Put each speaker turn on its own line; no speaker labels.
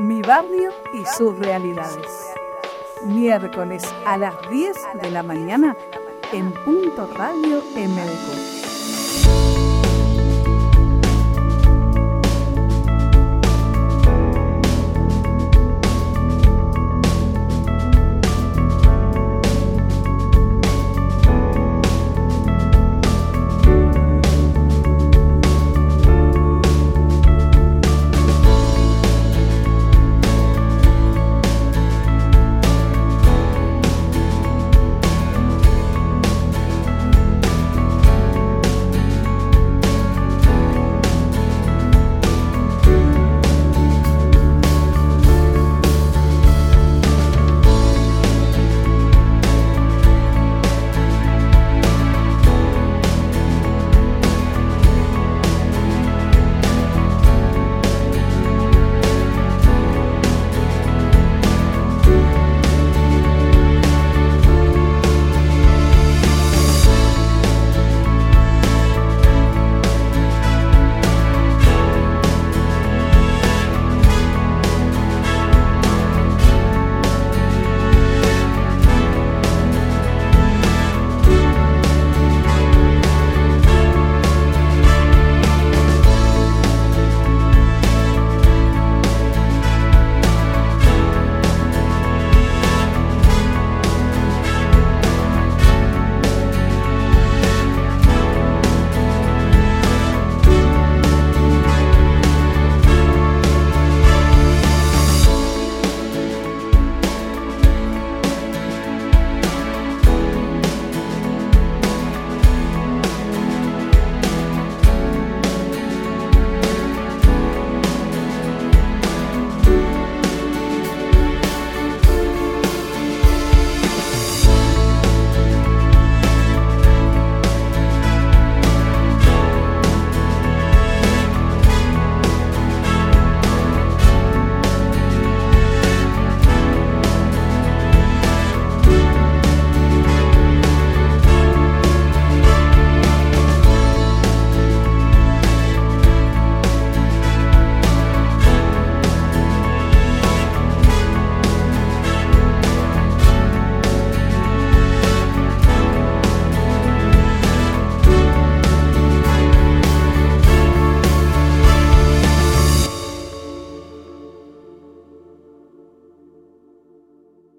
Mi barrio y sus realidades. Miércoles a las 10 de la mañana en Punto Radio MDQ.